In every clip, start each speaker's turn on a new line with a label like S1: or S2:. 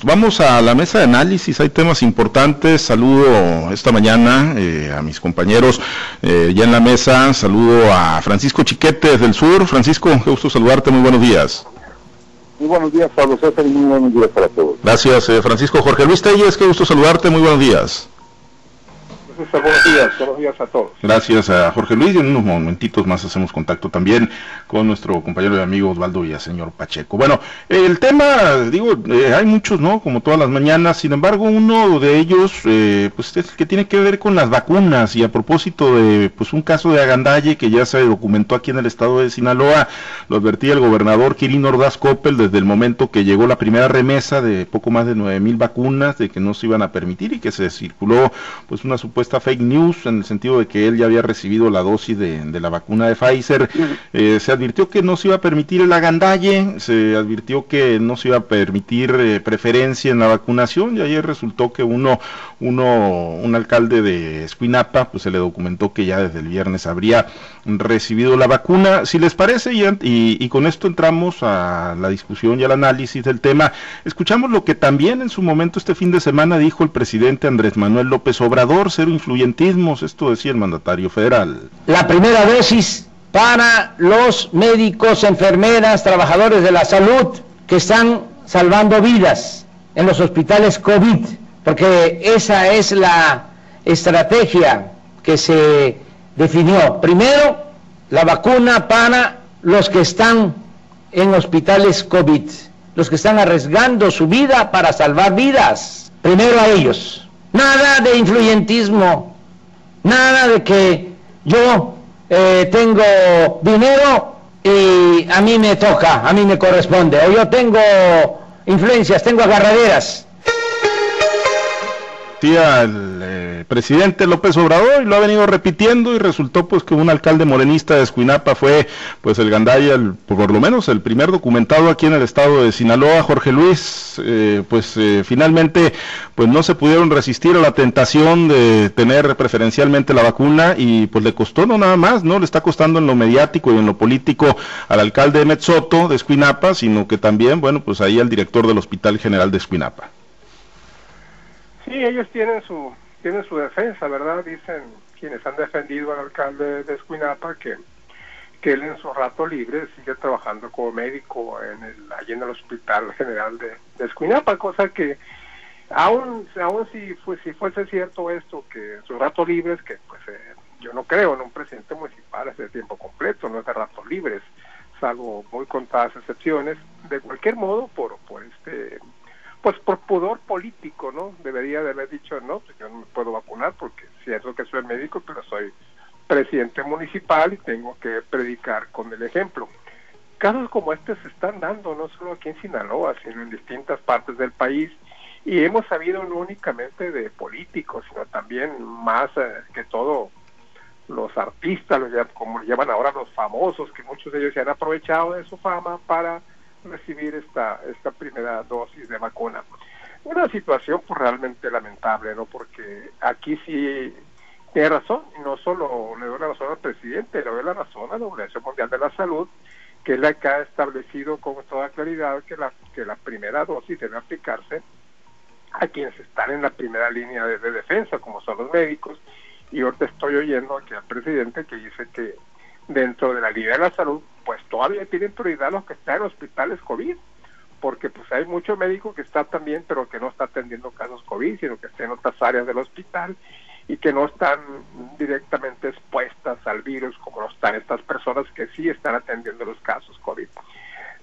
S1: pues vamos a la mesa de análisis, hay temas importantes. Saludo esta mañana eh, a mis compañeros eh, ya en la mesa. Saludo a Francisco Chiquete del Sur. Francisco, qué gusto saludarte, muy buenos días.
S2: Muy buenos días, Pablo César, y muy buenos días para todos.
S1: Gracias, eh, Francisco. Jorge Luis Telles, qué gusto saludarte, muy buenos días
S2: buenos días, buenos días a todos.
S1: Gracias a Jorge Luis y en unos momentitos más hacemos contacto también con nuestro compañero y amigo Osvaldo señor Pacheco. Bueno, el tema, digo, eh, hay muchos, ¿no? Como todas las mañanas, sin embargo, uno de ellos, eh, pues es el que tiene que ver con las vacunas y a propósito de, pues un caso de agandalle que ya se documentó aquí en el estado de Sinaloa, lo advertía el gobernador Kirin Ordaz Coppel desde el momento que llegó la primera remesa de poco más de nueve mil vacunas, de que no se iban a permitir y que se circuló, pues una supuesta fake news en el sentido de que él ya había recibido la dosis de, la vacuna de Pfizer. Eh, se advirtió que no se iba a permitir el agandalle, se advirtió que no se iba a permitir eh, preferencia en la vacunación y ayer resultó que uno, uno, un alcalde de Escuinapa, pues se le documentó que ya desde el viernes habría recibido la vacuna. Si les parece, y, y, con esto entramos a la discusión y al análisis del tema, escuchamos lo que también en su momento este fin de semana dijo el presidente Andrés Manuel López Obrador, cero influyentismos, esto decía el mandatario federal.
S3: La primera dosis para los médicos, enfermeras, trabajadores de la salud que están salvando vidas en los hospitales COVID, porque esa es la estrategia que se definió. Primero, la vacuna para los que están en hospitales COVID, los que están arriesgando su vida para salvar vidas. Primero a ellos. Nada de influyentismo, nada de que yo eh, tengo dinero y a mí me toca, a mí me corresponde, o yo tengo influencias, tengo agarraderas.
S1: Tía, presidente López Obrador y lo ha venido repitiendo y resultó pues que un alcalde morenista de Escuinapa fue pues el Gandaya, por lo menos el primer documentado aquí en el estado de Sinaloa, Jorge Luis, eh, pues eh, finalmente pues no se pudieron resistir a la tentación de tener preferencialmente la vacuna y pues le costó no nada más, no le está costando en lo mediático y en lo político al alcalde Metzoto de Escuinapa, sino que también, bueno, pues ahí al director del Hospital General de Escuinapa.
S2: Sí, ellos tienen su tienen su defensa, ¿verdad? Dicen quienes han defendido al alcalde de Escuinapa que, que él en su rato libre sigue trabajando como médico en el, allí en el Hospital General de, Escuinapa, cosa que aún, aún si, fue, si fuese cierto esto, que en sus ratos libres, que pues eh, yo no creo en un presidente municipal es de tiempo completo, no es de ratos libres, salvo muy contadas excepciones, de cualquier modo, por, por este pues por pudor político, ¿no? Debería de haber dicho, no, pues yo no me puedo vacunar porque cierto que soy médico, pero soy presidente municipal y tengo que predicar con el ejemplo. Casos como este se están dando no solo aquí en Sinaloa, sino en distintas partes del país y hemos sabido no únicamente de políticos, sino también más eh, que todo los artistas, los, como llaman ahora los famosos, que muchos de ellos se han aprovechado de su fama para recibir esta, esta primera dosis de vacuna. Una situación pues, realmente lamentable, ¿no? Porque aquí sí tiene razón, y no solo le doy la razón al presidente, le doy la razón a la Organización Mundial de la Salud, que es la que ha establecido con toda claridad que la, que la primera dosis debe aplicarse a quienes están en la primera línea de, de defensa, como son los médicos, y ahorita estoy oyendo aquí al presidente que dice que dentro de la línea de la salud, pues todavía tienen prioridad los que están en hospitales COVID, porque pues hay mucho médico que está también, pero que no está atendiendo casos COVID, sino que está en otras áreas del hospital y que no están directamente expuestas al virus como lo están estas personas que sí están atendiendo los casos COVID.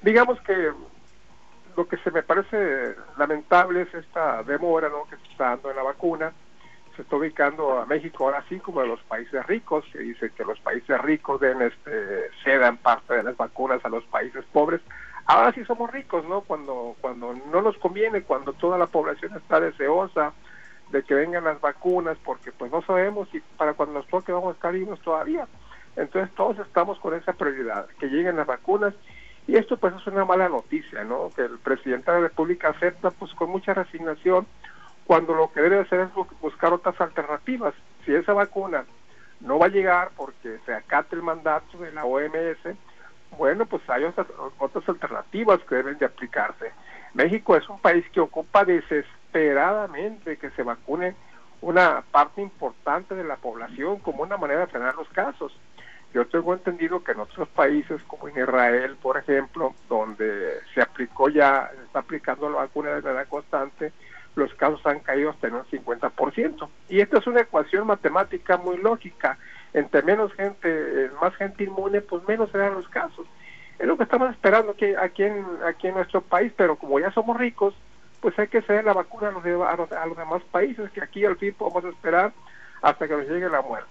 S2: Digamos que lo que se me parece lamentable es esta demora ¿no? que se está dando en la vacuna, se está ubicando a México ahora sí como de los países ricos, que dice que los países ricos den este, cedan parte de las vacunas a los países pobres. Ahora sí somos ricos, ¿no? Cuando, cuando no nos conviene, cuando toda la población está deseosa de que vengan las vacunas, porque pues no sabemos si para cuando nos toque vamos a estar vivos todavía. Entonces todos estamos con esa prioridad, que lleguen las vacunas y esto pues es una mala noticia, ¿no? Que el presidente de la República acepta pues con mucha resignación cuando lo que debe hacer es buscar otras alternativas. Si esa vacuna no va a llegar porque se acate el mandato de la OMS, bueno, pues hay otras, alternativas que deben de aplicarse. México es un país que ocupa desesperadamente que se vacune una parte importante de la población como una manera de frenar los casos. Yo tengo entendido que en otros países, como en Israel, por ejemplo, donde se aplicó ya, se está aplicando la vacuna de manera constante, los casos han caído hasta en un 50%. Y esta es una ecuación matemática muy lógica. Entre menos gente, eh, más gente inmune, pues menos serán los casos. Es lo que estamos esperando aquí, aquí, en, aquí en nuestro país, pero como ya somos ricos, pues hay que ceder la vacuna a los, a los demás países, que aquí al fin podemos esperar hasta que nos llegue la muerte.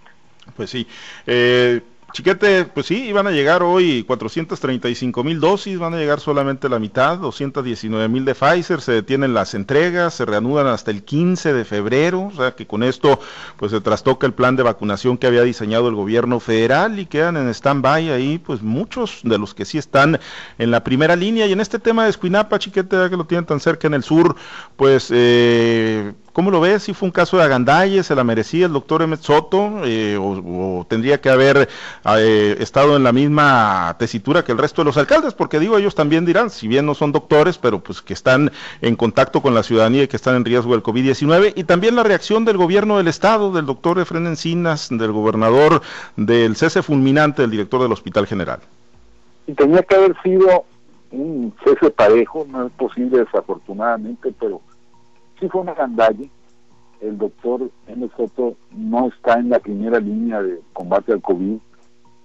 S1: Pues sí. Eh, Chiquete, pues sí, iban a llegar hoy 435 mil dosis, van a llegar solamente la mitad, 219 mil de Pfizer, se detienen las entregas, se reanudan hasta el 15 de febrero, o sea que con esto pues se trastoca el plan de vacunación que había diseñado el gobierno federal y quedan en stand-by ahí pues muchos de los que sí están en la primera línea. Y en este tema de Escuinapa, Chiquete, ya que lo tienen tan cerca en el sur, pues... Eh, ¿Cómo lo ves? ¿Si fue un caso de agandalle? ¿Se la merecía el doctor Emmett Soto? Eh, o, tendría que haber eh, estado en la misma tesitura que el resto de los alcaldes? Porque digo, ellos también dirán, si bien no son doctores, pero pues que están en contacto con la ciudadanía y que están en riesgo del COVID-19. Y también la reacción del gobierno del Estado, del doctor Efren Encinas, del gobernador, del cese fulminante del director del Hospital General.
S4: Y tenía que haber sido un cese parejo, no es posible desafortunadamente, pero sí fue una gandalle. El doctor M. Soto no está en la primera línea de combate al COVID,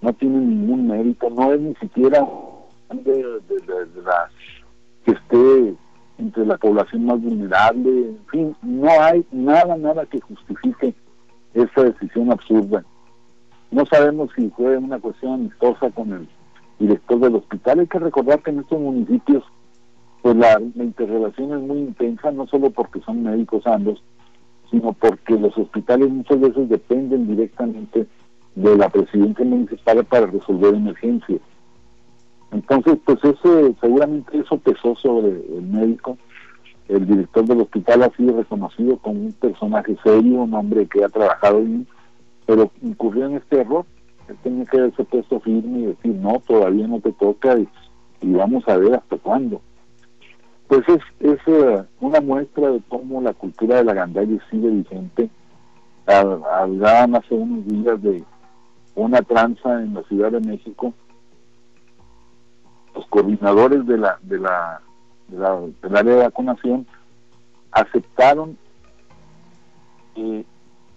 S4: no tiene ningún mérito, no es ni siquiera de, la que esté entre la población más vulnerable, en fin, no hay nada, nada que justifique esa decisión absurda. No sabemos si fue una cuestión amistosa con el director del hospital. Hay que recordar que en estos municipios pues la, interrelación es muy intensa, no solo porque son médicos ambos, sino porque los hospitales muchas veces dependen directamente de la presidencia municipal para resolver emergencias. Entonces, pues eso seguramente eso pesó sobre el médico. El director del hospital ha sido reconocido como un personaje serio, un hombre que ha trabajado bien, pero incurrió en este error. Él tenía que haberse puesto firme y decir, no, todavía no te toca y vamos a ver hasta cuándo pues es, eh, una muestra de cómo la cultura de la gandalla sigue vigente. Hablaban hace unos días de una tranza en la Ciudad de México. Los coordinadores de la, de la, de la del área de vacunación aceptaron eh,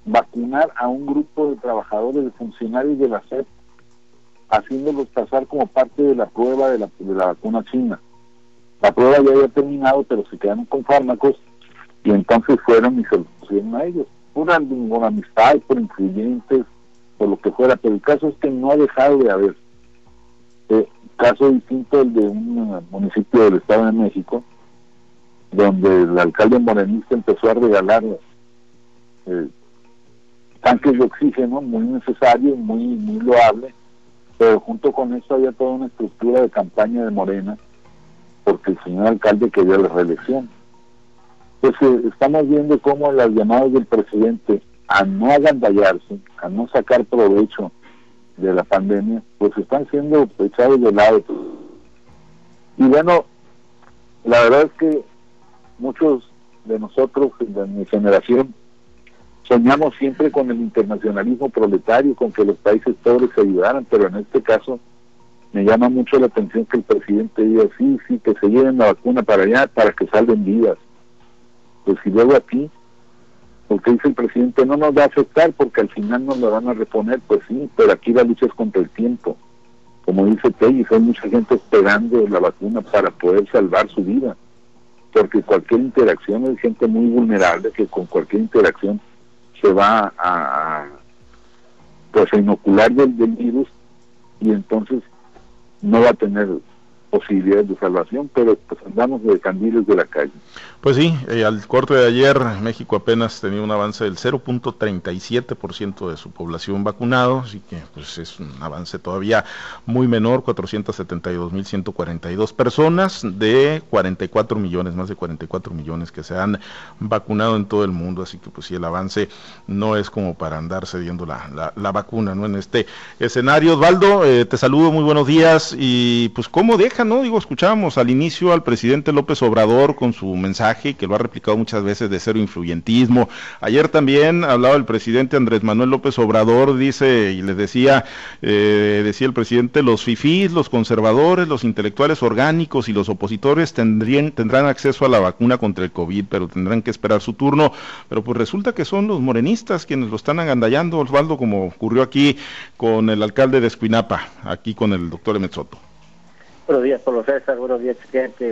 S4: vacunar a un grupo de trabajadores, de funcionarios de la SEP, haciéndolos pasar como parte de la prueba de la, de la vacuna china. La prueba ya había terminado, pero se quedaron con fármacos y entonces fueron y se los pusieron a ellos. Por, ninguna amistad, por influyentes, por lo que fuera, pero el caso es que no ha dejado de haber. Eh, caso distinto el de un municipio del Estado de México, donde el alcalde morenista empezó a regalar eh, tanques de oxígeno muy necesario, muy, muy loable, pero junto con eso había toda una estructura de campaña de Morena porque el señor alcalde quería la reelección. Entonces estamos viendo cómo las llamadas del presidente a no agandallarse, a no sacar provecho de la pandemia, pues están siendo echados de lado. Y bueno, la verdad es que muchos de nosotros, de mi generación, soñamos siempre con el internacionalismo proletario, con que los países pobres se ayudaran, pero en este caso me llama mucho la atención que el presidente diga, sí, sí, que se lleven la vacuna para allá para que salven vidas. Pues si luego aquí, porque dice el presidente, no nos va a afectar porque al final nos lo van a reponer, pues sí, pero aquí la lucha es contra el tiempo. Como dice Peggy, hay mucha gente esperando la vacuna para poder salvar su vida, porque cualquier interacción es gente muy vulnerable que con cualquier interacción se va a, pues a inocular del virus y entonces no va a tener posibilidades de salvación, pero pues andamos de candiles de la calle.
S1: Pues sí, eh, al corte de ayer México apenas tenía un avance del 0.37% de su población vacunado, así que pues es un avance todavía muy menor, 472.142 personas de 44 millones, más de 44 millones que se han vacunado en todo el mundo, así que pues sí, el avance no es como para andar cediendo la, la, vacuna, ¿no? En este escenario, Osvaldo, eh, te saludo, muy buenos días, y pues cómo dejan ¿no? Digo, escuchábamos al inicio al presidente López Obrador con su mensaje, que lo ha replicado muchas veces de cero influyentismo. Ayer también hablaba el presidente Andrés Manuel López Obrador, dice, y les decía, eh, decía el presidente, los fifís, los conservadores, los intelectuales orgánicos y los opositores tendrían, tendrán acceso a la vacuna contra el COVID, pero tendrán que esperar su turno. Pero pues resulta que son los morenistas quienes lo están agandallando, Osvaldo, como ocurrió aquí con el alcalde de Escuinapa, aquí con el doctor Emetzoto.
S5: Buenos días, Pablo César. Buenos días,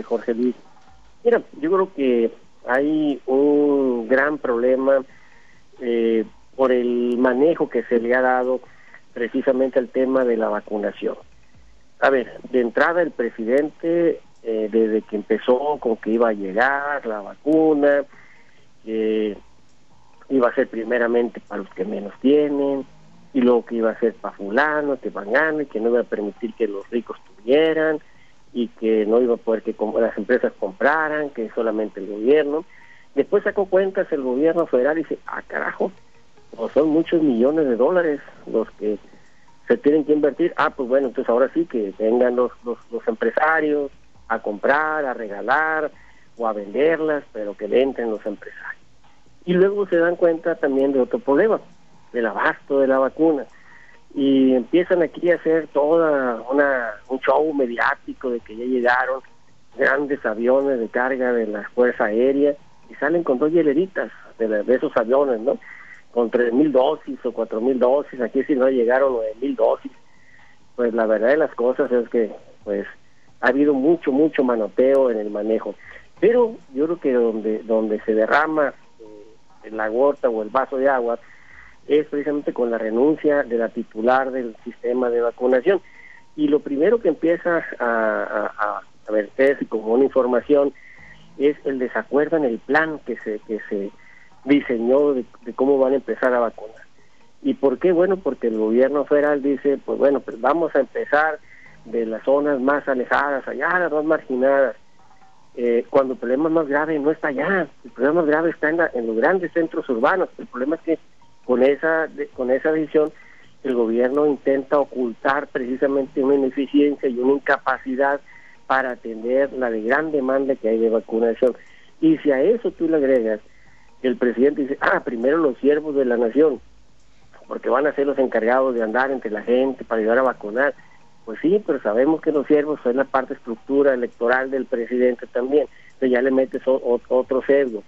S5: Jorge Luis. Mira, yo creo que hay un gran problema eh, por el manejo que se le ha dado precisamente al tema de la vacunación. A ver, de entrada el presidente, eh, desde que empezó con que iba a llegar la vacuna, iba a ser primeramente para los que menos tienen, y luego que iba a ser para fulano, que van y que no iba a permitir que los ricos y que no iba a poder que las empresas compraran, que solamente el gobierno. Después sacó cuentas el gobierno federal y dice, ah carajo, o son muchos millones de dólares los que se tienen que invertir. Ah, pues bueno, entonces ahora sí que vengan los, los, los empresarios a comprar, a regalar o a venderlas, pero que le entren los empresarios. Y luego se dan cuenta también de otro problema, del abasto de la vacuna. Y empiezan aquí a hacer toda una, un show mediático de que ya llegaron grandes aviones de carga de la Fuerza Aérea y salen con dos hieleritas de, de esos aviones, ¿no? Con tres mil dosis o cuatro mil dosis, aquí si no llegaron nueve mil dosis. Pues la verdad de las cosas es que, pues, ha habido mucho, mucho manoteo en el manejo. Pero yo creo que donde, donde se derrama eh, la gota o el vaso de agua es precisamente con la renuncia de la titular del sistema de vacunación. Y lo primero que empieza a, a, a como una información es el desacuerdo en el plan que se, que se diseñó de, cómo van a empezar a vacunar. ¿Y por qué? Bueno, porque el gobierno federal dice, pues bueno, pues vamos a empezar de las zonas más alejadas, allá, las más marginadas, eh, cuando el problema más grave no está allá, el problema más grave está en, en los grandes centros urbanos. El problema es que con esa, con esa decisión el gobierno intenta ocultar precisamente una ineficiencia y una incapacidad para atender la de gran demanda que hay de vacunación. Y si a eso tú le agregas el presidente dice, ah, primero los siervos de la nación, porque van a ser los encargados de andar entre la gente para ayudar a vacunar. Pues sí, pero sabemos que los siervos son la parte estructura electoral del presidente también, entonces ya le metes otro sesgo.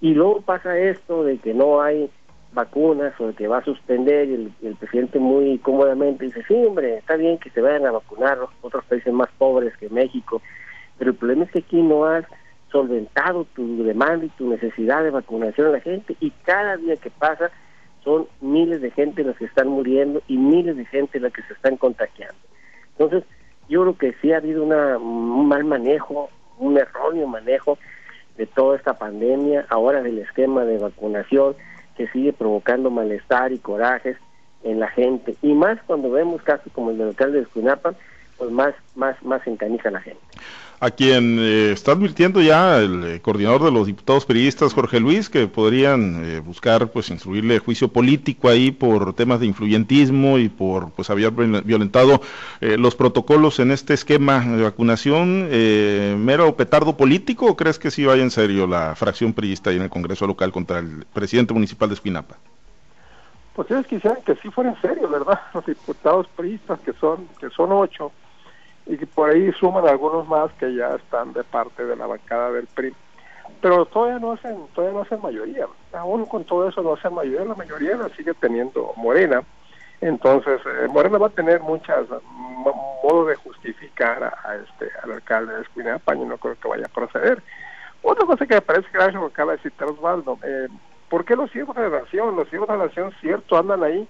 S5: Y luego pasa esto de que no hay vacunas o de que va a suspender y el, presidente muy cómodamente dice, sí, hombre, está bien que se vayan a vacunar otros países más pobres que México, pero el problema es que aquí no has solventado tu demanda y tu necesidad de vacunación a la gente y cada día que pasa son miles de gente las que están muriendo y miles de gente las que se están contagiando. Entonces, yo creo que sí ha habido una, un mal manejo, un erróneo manejo de toda esta pandemia, ahora del esquema de vacunación, que sigue provocando malestar y corajes en la gente. Y más cuando vemos casos como el del alcalde de Escuinapa, pues más, más, más la gente
S1: a quien eh, está advirtiendo ya el eh, coordinador de los diputados periodistas, Jorge Luis, que podrían eh, buscar pues instruirle juicio político ahí por temas de influyentismo y por pues haber violentado los protocolos en este esquema de vacunación, mero petardo político o crees que sí vaya en serio la fracción periodista ahí en el Congreso local contra el presidente municipal de Espinapa?
S2: Pues ellos quisieran que sí fuera en serio, ¿verdad? Los diputados periodistas que son que son ocho y por ahí suman algunos más que ya están de parte de la bancada del PRI. Pero todavía no hacen, todavía no hacen mayoría. Aún con todo eso no hacen mayoría, la mayoría la sigue teniendo Morena. Entonces, eh, Morena va a tener muchas modos de justificar a, este al alcalde de Esquinapa, y no creo que vaya a proceder. Otra cosa que me parece grave lo que acaba de citar Osvaldo, eh, ¿por qué los hijos de la nación? Los hijos de la nación, cierto, andan ahí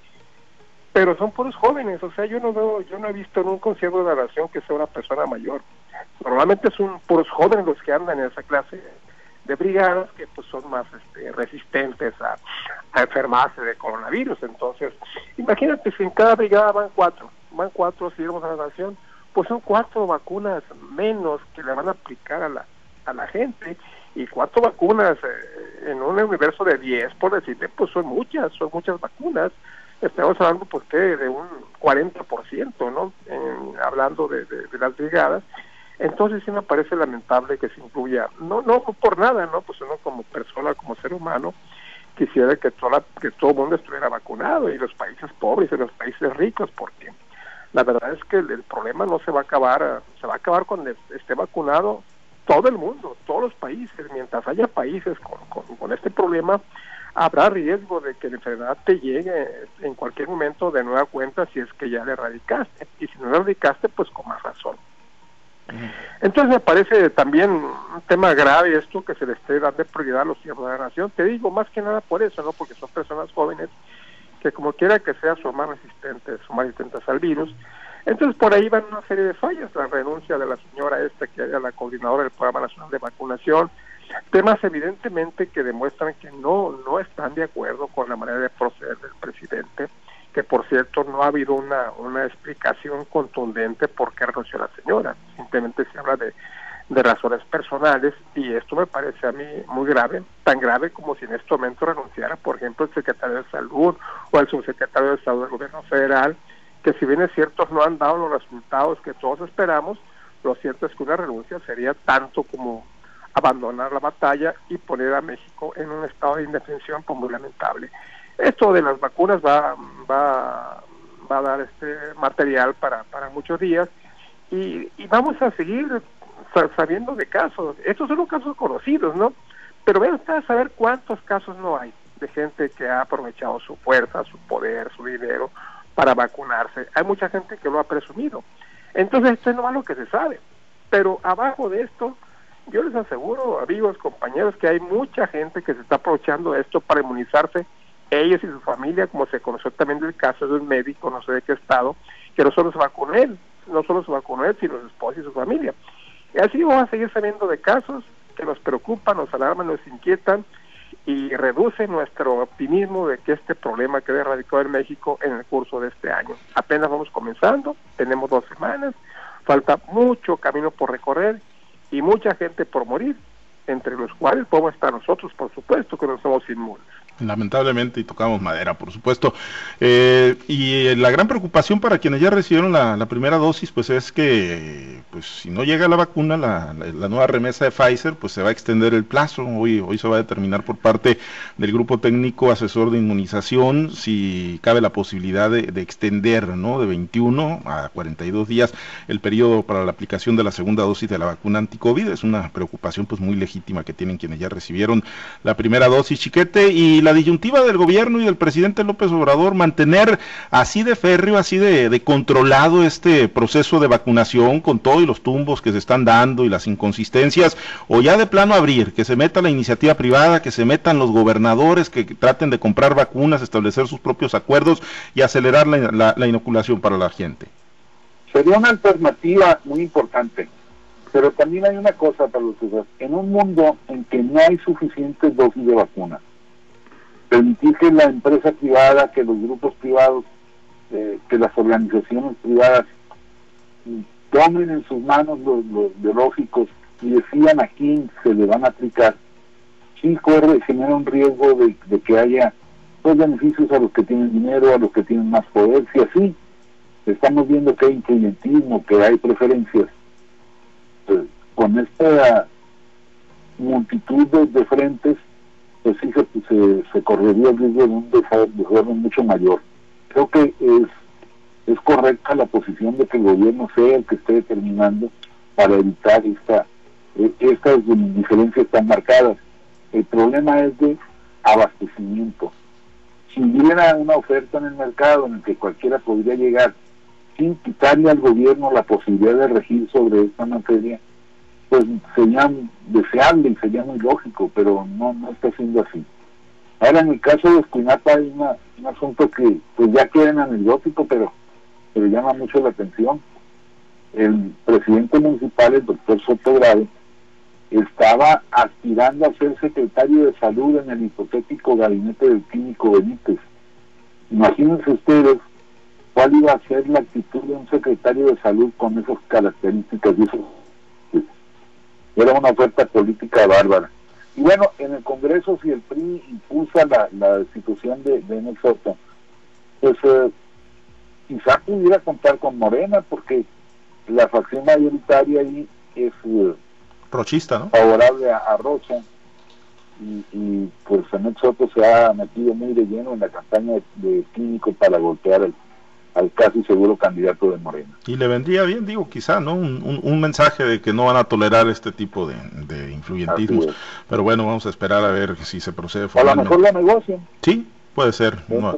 S2: pero son puros jóvenes, o sea, yo no veo, yo no he visto en un concierto de oración que sea una persona mayor. Normalmente son puros jóvenes los que andan en esa clase de brigadas que pues son más este, resistentes a, enfermarse de coronavirus. Entonces, imagínate si en cada brigada van cuatro, van cuatro siervos de la nación, pues son cuatro vacunas menos que le van a aplicar a la, a la gente y cuatro vacunas eh, en un universo de diez, por decirte, pues son muchas, son muchas vacunas estamos hablando pues que de un 40%, ¿no? hablando de, las brigadas. Entonces sí me parece lamentable que se incluya, no, no por nada, ¿no? Pues uno como persona, como ser humano, quisiera que, toda, que todo el mundo estuviera vacunado y los países pobres y los países ricos, porque la verdad es que el, problema no se va a acabar, se va a acabar cuando esté vacunado todo el mundo, todos los países. Mientras haya países con, con, este problema, habrá riesgo de que la enfermedad te llegue en cualquier momento de nueva cuenta si es que ya la erradicaste. Y si no la erradicaste, pues con más razón. Entonces me parece también un tema grave esto que se le esté dando prioridad a los ciudadanos de la nación. Te digo más que nada por eso, ¿no? Porque son personas jóvenes que como quiera que sea son más resistentes, son más resistentes al virus. Entonces por ahí van una serie de fallas, la renuncia de la señora esta que era la coordinadora del Programa Nacional de Vacunación, temas evidentemente que demuestran que no, no están de acuerdo con la manera de proceder del presidente que por cierto no ha habido una, una explicación contundente por qué renunció la señora. Simplemente se habla de, de razones personales y esto me parece a mí muy grave, tan grave como si en este momento renunciara, por ejemplo, el secretario de Salud o el subsecretario de Salud del Gobierno Federal, que si bien es cierto no han dado los resultados que todos esperamos, lo cierto es que una renuncia sería tanto como abandonar la batalla y poner a México en un estado de indefensión muy lamentable. Esto de las vacunas va, va, va a dar este material para, para muchos días y, vamos a seguir sabiendo de casos. Estos son los casos conocidos, ¿no? Pero vean ustedes a cuántos casos no hay de gente que ha aprovechado su fuerza, su poder, su dinero para vacunarse. Hay mucha gente que lo ha presumido. Entonces esto es lo que se sabe. Pero abajo de esto, yo les aseguro, amigos, compañeros, que hay mucha gente que se está aprovechando de esto para inmunizarse ellos y su familia, como se conoció también del caso de un médico, no sé de qué estado, que no solo se vacunó él, no solo se vacunó él, sino su esposa y su familia. Y así vamos a seguir sabiendo de casos que nos preocupan, nos alarman, nos inquietan y reducen nuestro optimismo de que este problema quede erradicado en México en el curso de este año. Apenas vamos comenzando, tenemos dos semanas, falta mucho camino por recorrer y mucha gente por morir, entre los cuales podemos estar nosotros, por supuesto, que no somos inmunes
S1: lamentablemente, y tocamos madera, por supuesto. Eh, y eh, la gran preocupación para quienes ya recibieron la, primera dosis, pues es que, pues si no llega la vacuna, la, nueva remesa de Pfizer, pues se va a extender el plazo. Hoy, hoy se va a determinar por parte del grupo técnico asesor de inmunización si cabe la posibilidad de, de extender, ¿no? De 21 a 42 días el periodo para la aplicación de la segunda dosis de la vacuna anti-COVID. Es una preocupación, pues muy legítima que tienen quienes ya recibieron la primera dosis, chiquete, y la disyuntiva del gobierno y del presidente López Obrador mantener así de férreo, así de, controlado este proceso de vacunación con todos los tumbos que se están dando y las inconsistencias, o ya de plano abrir, que se meta la iniciativa privada, que se metan los gobernadores, que traten de comprar vacunas, establecer sus propios acuerdos y acelerar la, la inoculación para la gente.
S4: Sería una alternativa muy importante. Pero también hay una cosa para los En un mundo en que no hay suficientes dosis de vacunas, permitir que la empresa privada, que los grupos privados, eh, que las organizaciones privadas tomen en sus manos los, biológicos y decidan a quién se le van a aplicar, sí corre, genera un riesgo de, que haya beneficios a los que tienen dinero, a los que tienen más poder, si así estamos viendo que hay inclientismo, que hay preferencias, pues, con esta multitud de frentes pues sí se, se, correría el riesgo de un desorden mucho mayor. Creo que es, es correcta la posición de que el gobierno sea el que esté determinando para evitar esta, e, estas diferencias tan marcadas. El problema es de abastecimiento. Si hubiera una oferta en el mercado en el que cualquiera podría llegar sin quitarle al gobierno la posibilidad de regir sobre esta materia, pues sería deseable y sería muy lógico, pero no, no está siendo así. Ahora, en el caso de Esquinapa hay un asunto que pues ya queda en anecdótico, pero, pero llama mucho la atención. El presidente municipal, el doctor Soto Grave, estaba aspirando a ser secretario de salud en el hipotético gabinete del químico Benítez. Imagínense ustedes cuál iba a ser la actitud de un secretario de salud con esas características y esos era una oferta política bárbara. Y bueno, en el Congreso, si el PRI impulsa la, la destitución de, de Soto, pues eh, quizá pudiera contar con Morena, porque la facción mayoritaria ahí es eh,
S1: rochista, ¿no?
S4: favorable a, Rocha y, y, pues Samuel Soto se ha metido muy de lleno en la campaña de, químico para golpear al casi seguro candidato de Morena.
S1: Y le vendría bien, digo, quizá, ¿no? Un, un, mensaje de que no van a tolerar este tipo de, de influyentismos. Pero bueno, vamos a esperar a ver si se procede.
S4: A lo mejor la negocian.
S1: Sí, Puede ser.
S4: No,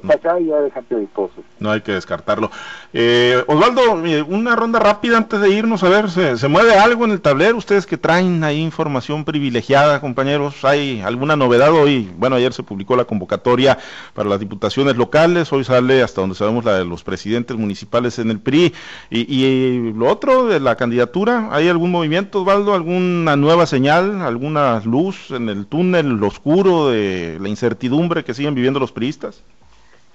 S1: no, hay que descartarlo. Eh, Osvaldo, una ronda rápida antes de irnos a ver, ¿se, mueve algo en el tablero? Ustedes que traen ahí información privilegiada, compañeros, ¿hay alguna novedad hoy? Bueno, ayer se publicó la convocatoria para las diputaciones locales, hoy sale hasta donde sabemos la de los presidentes municipales en el PRI. Y, y lo otro de la candidatura, ¿hay algún movimiento, Osvaldo? ¿Alguna nueva señal? ¿Alguna luz en el túnel oscuro de la incertidumbre que siguen viviendo los PRI?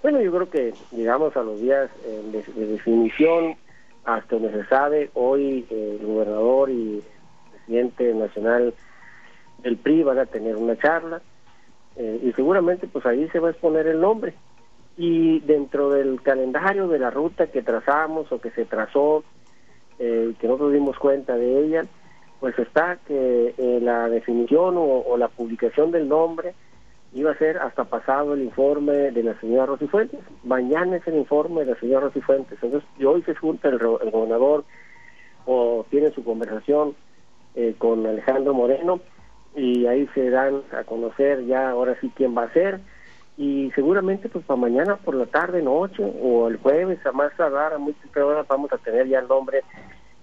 S5: Bueno, yo creo que llegamos a los días eh, de, definición, hasta donde se sabe, hoy eh, el gobernador y el presidente nacional del PRI van a tener una charla eh, y seguramente pues ahí se va a exponer el nombre. Y dentro del calendario de la ruta que trazamos o que se trazó, que nosotros dimos cuenta de ella, pues está que la definición o la publicación del nombre iba a ser hasta pasado el informe de la señora Rosy Fuentes. Mañana es el informe de la señora Rosy Fuentes. Entonces, hoy se junta el, gobernador o tiene su conversación eh, con Alejandro Moreno y ahí se dan a conocer ya ahora sí quién va a ser y seguramente pues para mañana por la tarde, noche o el jueves a más tardar a muy temprana vamos a tener ya el nombre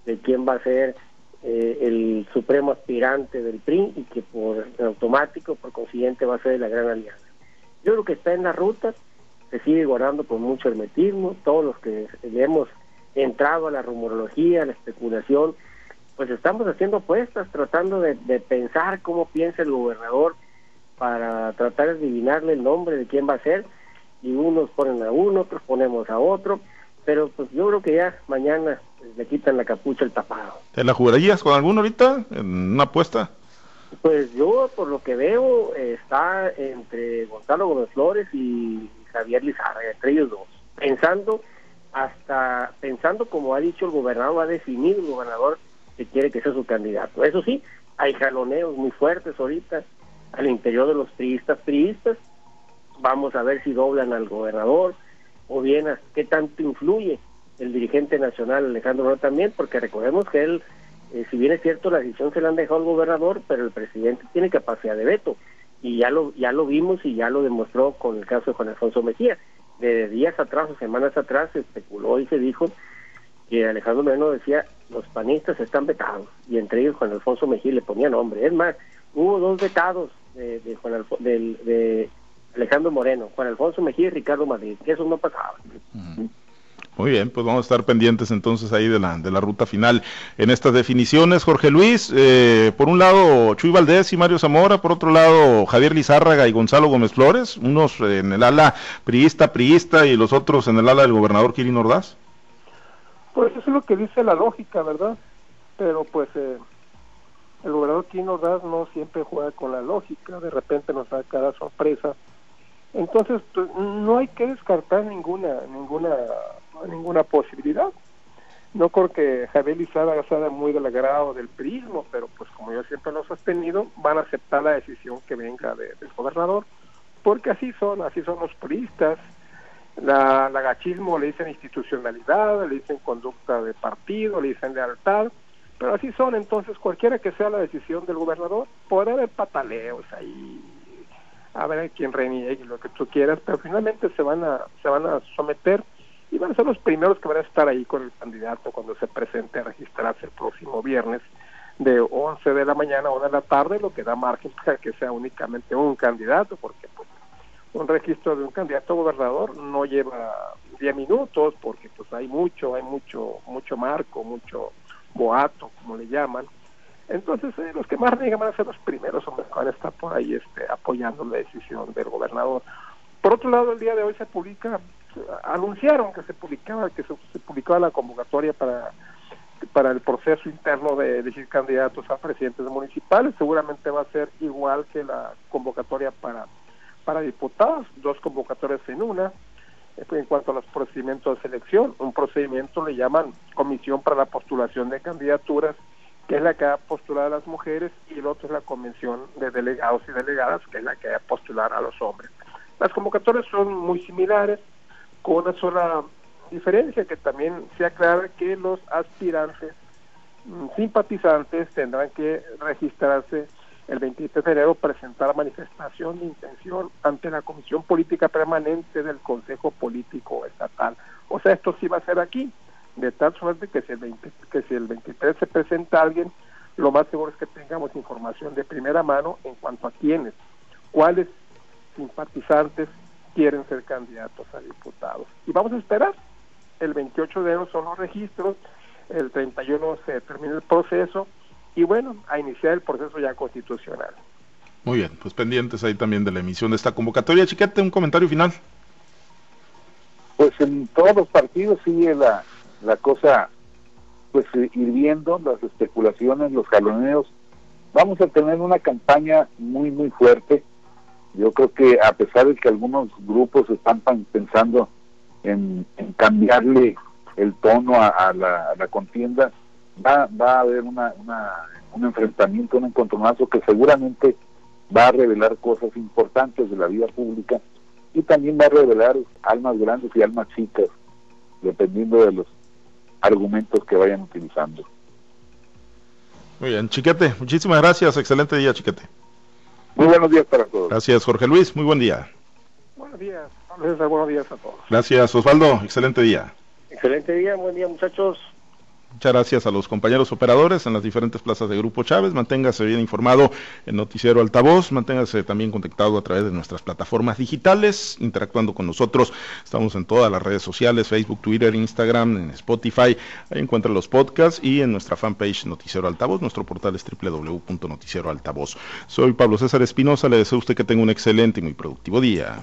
S5: de quién va a ser eh, el supremo aspirante del PRI y que por automático, por consiguiente, va a ser la gran alianza. Yo creo que está en la ruta, se sigue guardando con mucho hermetismo, todos los que le hemos entrado a la rumorología, a la especulación, pues estamos haciendo apuestas, tratando de, de pensar cómo piensa el gobernador para tratar de adivinarle el nombre de quién va a ser, y unos ponen a uno, otros ponemos a otro, pero pues yo creo que ya mañana le quitan la capucha el tapado.
S1: ¿Te la jugarías con alguno ahorita en una apuesta?
S5: Pues yo, por lo que veo, está entre Gonzalo Gómez Flores y Javier Lizarra, entre ellos dos. Pensando, hasta pensando como ha dicho el gobernador, ha definido el gobernador que quiere que sea su candidato. Eso sí, hay jaloneos muy fuertes ahorita al interior de los priistas priistas. Vamos a ver si doblan al gobernador o bien a qué tanto influye el dirigente nacional Alejandro Moreno también, porque recordemos que él, eh, si bien es cierto, la decisión se la han dejado al gobernador, pero el presidente tiene capacidad de veto, y ya lo, ya lo vimos y ya lo demostró con el caso de Juan Alfonso Mejía. De días atrás o semanas atrás se especuló y se dijo que Alejandro Moreno decía los panistas están vetados, y entre ellos Juan Alfonso Mejía le ponía nombre. Es más, hubo dos vetados de, de Juan de Alejandro Moreno, Juan Alfonso Mejía y Ricardo Madrid, que eso no pasaba.
S1: Muy bien, pues vamos a estar pendientes entonces ahí de la, de la ruta final en estas definiciones. Jorge Luis, eh, por un lado Chuy Valdés y Mario Zamora, por otro lado Javier Lizárraga y Gonzalo Gómez Flores, unos en el ala priista, priista y los otros en el ala del gobernador Kirin Ordaz.
S2: Pues eso es lo que dice la lógica, ¿verdad? Pero pues eh, el gobernador Kirin Ordaz no siempre juega con la lógica, de repente nos da cada sorpresa. Entonces, pues, no hay que descartar ninguna ninguna ninguna posibilidad. No creo que Javier Lizarra sea muy del agrado del prismo, pero pues como yo siempre lo he sostenido, van a aceptar la decisión que venga del gobernador, porque así son, así son los puristas. La, la gachismo le dicen institucionalidad, le dicen conducta de partido, le dicen lealtad, pero así son, entonces cualquiera que sea la decisión del gobernador, podrá haber pataleos ahí, a ver quién reniegue lo que tú quieras, pero finalmente se van a, se van a someter y van a ser los primeros que van a estar ahí con el candidato cuando se presente a registrarse el próximo viernes de 11 de la mañana a 1 de la tarde, lo que da margen para que sea únicamente un candidato, porque pues, un registro de un candidato a gobernador no lleva 10 minutos, porque pues hay mucho, hay mucho, mucho marco, mucho boato, como le llaman. Entonces, eh, los que más digan van a ser los primeros hombres que van a estar por ahí este, apoyando la decisión del gobernador. Por otro lado, el día de hoy se publica anunciaron que se publicaba que se, publicaba la convocatoria para para el proceso interno de elegir candidatos a presidentes municipales seguramente va a ser igual que la convocatoria para para diputados dos convocatorias en una en cuanto a los procedimientos de selección un procedimiento le llaman comisión para la postulación de candidaturas que es la que va a postular a las mujeres, y el otro es la convención de delegados y delegadas, que es la que va a postular a los hombres. Las convocatorias son muy similares, con una sola diferencia, que también se aclara que los aspirantes mm, simpatizantes tendrán que registrarse el 23 de enero presentar manifestación de intención ante la Comisión Política Permanente del Consejo Político Estatal. O sea, esto sí va a ser aquí, de tal suerte que si el, que si el 23 se presenta alguien, lo más seguro es que tengamos información de primera mano en cuanto a quiénes, cuáles simpatizantes quieren ser candidatos a diputados. Y vamos a esperar. El 28 de enero son los registros, el 31 se termina el proceso y bueno, a iniciar el proceso ya constitucional.
S1: Muy bien, pues pendientes ahí también de la emisión de esta convocatoria. Chiquete, un comentario final.
S4: Pues en todos los partidos sigue la, la cosa, pues eh, ir viendo las especulaciones, los jaloneos. Vamos a tener una campaña muy, muy fuerte. Yo creo que a pesar de que algunos grupos están pensando en, cambiarle el tono a, la, contienda, va, va a haber una, un enfrentamiento, un encontronazo que seguramente va a revelar cosas importantes de la vida pública y también va a revelar almas grandes y almas chicas, dependiendo de los argumentos que vayan utilizando.
S1: Muy bien, Chiquete, muchísimas gracias, excelente día, Chiquete.
S4: Muy buenos días para todos.
S1: Gracias, Jorge Luis, muy buen
S2: día. Buenos días, buenos días a todos.
S1: Gracias, Osvaldo, excelente día.
S5: Excelente día, buen día muchachos.
S1: Muchas gracias a los compañeros operadores en las diferentes plazas de Grupo Chávez. Manténgase bien informado en Noticiero Altavoz. Manténgase también conectado a través de nuestras plataformas digitales, interactuando con nosotros. Estamos en todas las redes sociales, Facebook, Twitter, Instagram, en Spotify. Ahí encuentra los podcasts y en nuestra fanpage Noticiero Altavoz. Nuestro portal es www.noticieroaltavoz. Soy Pablo César Espinosa. Le deseo a usted que tenga un excelente y muy productivo día.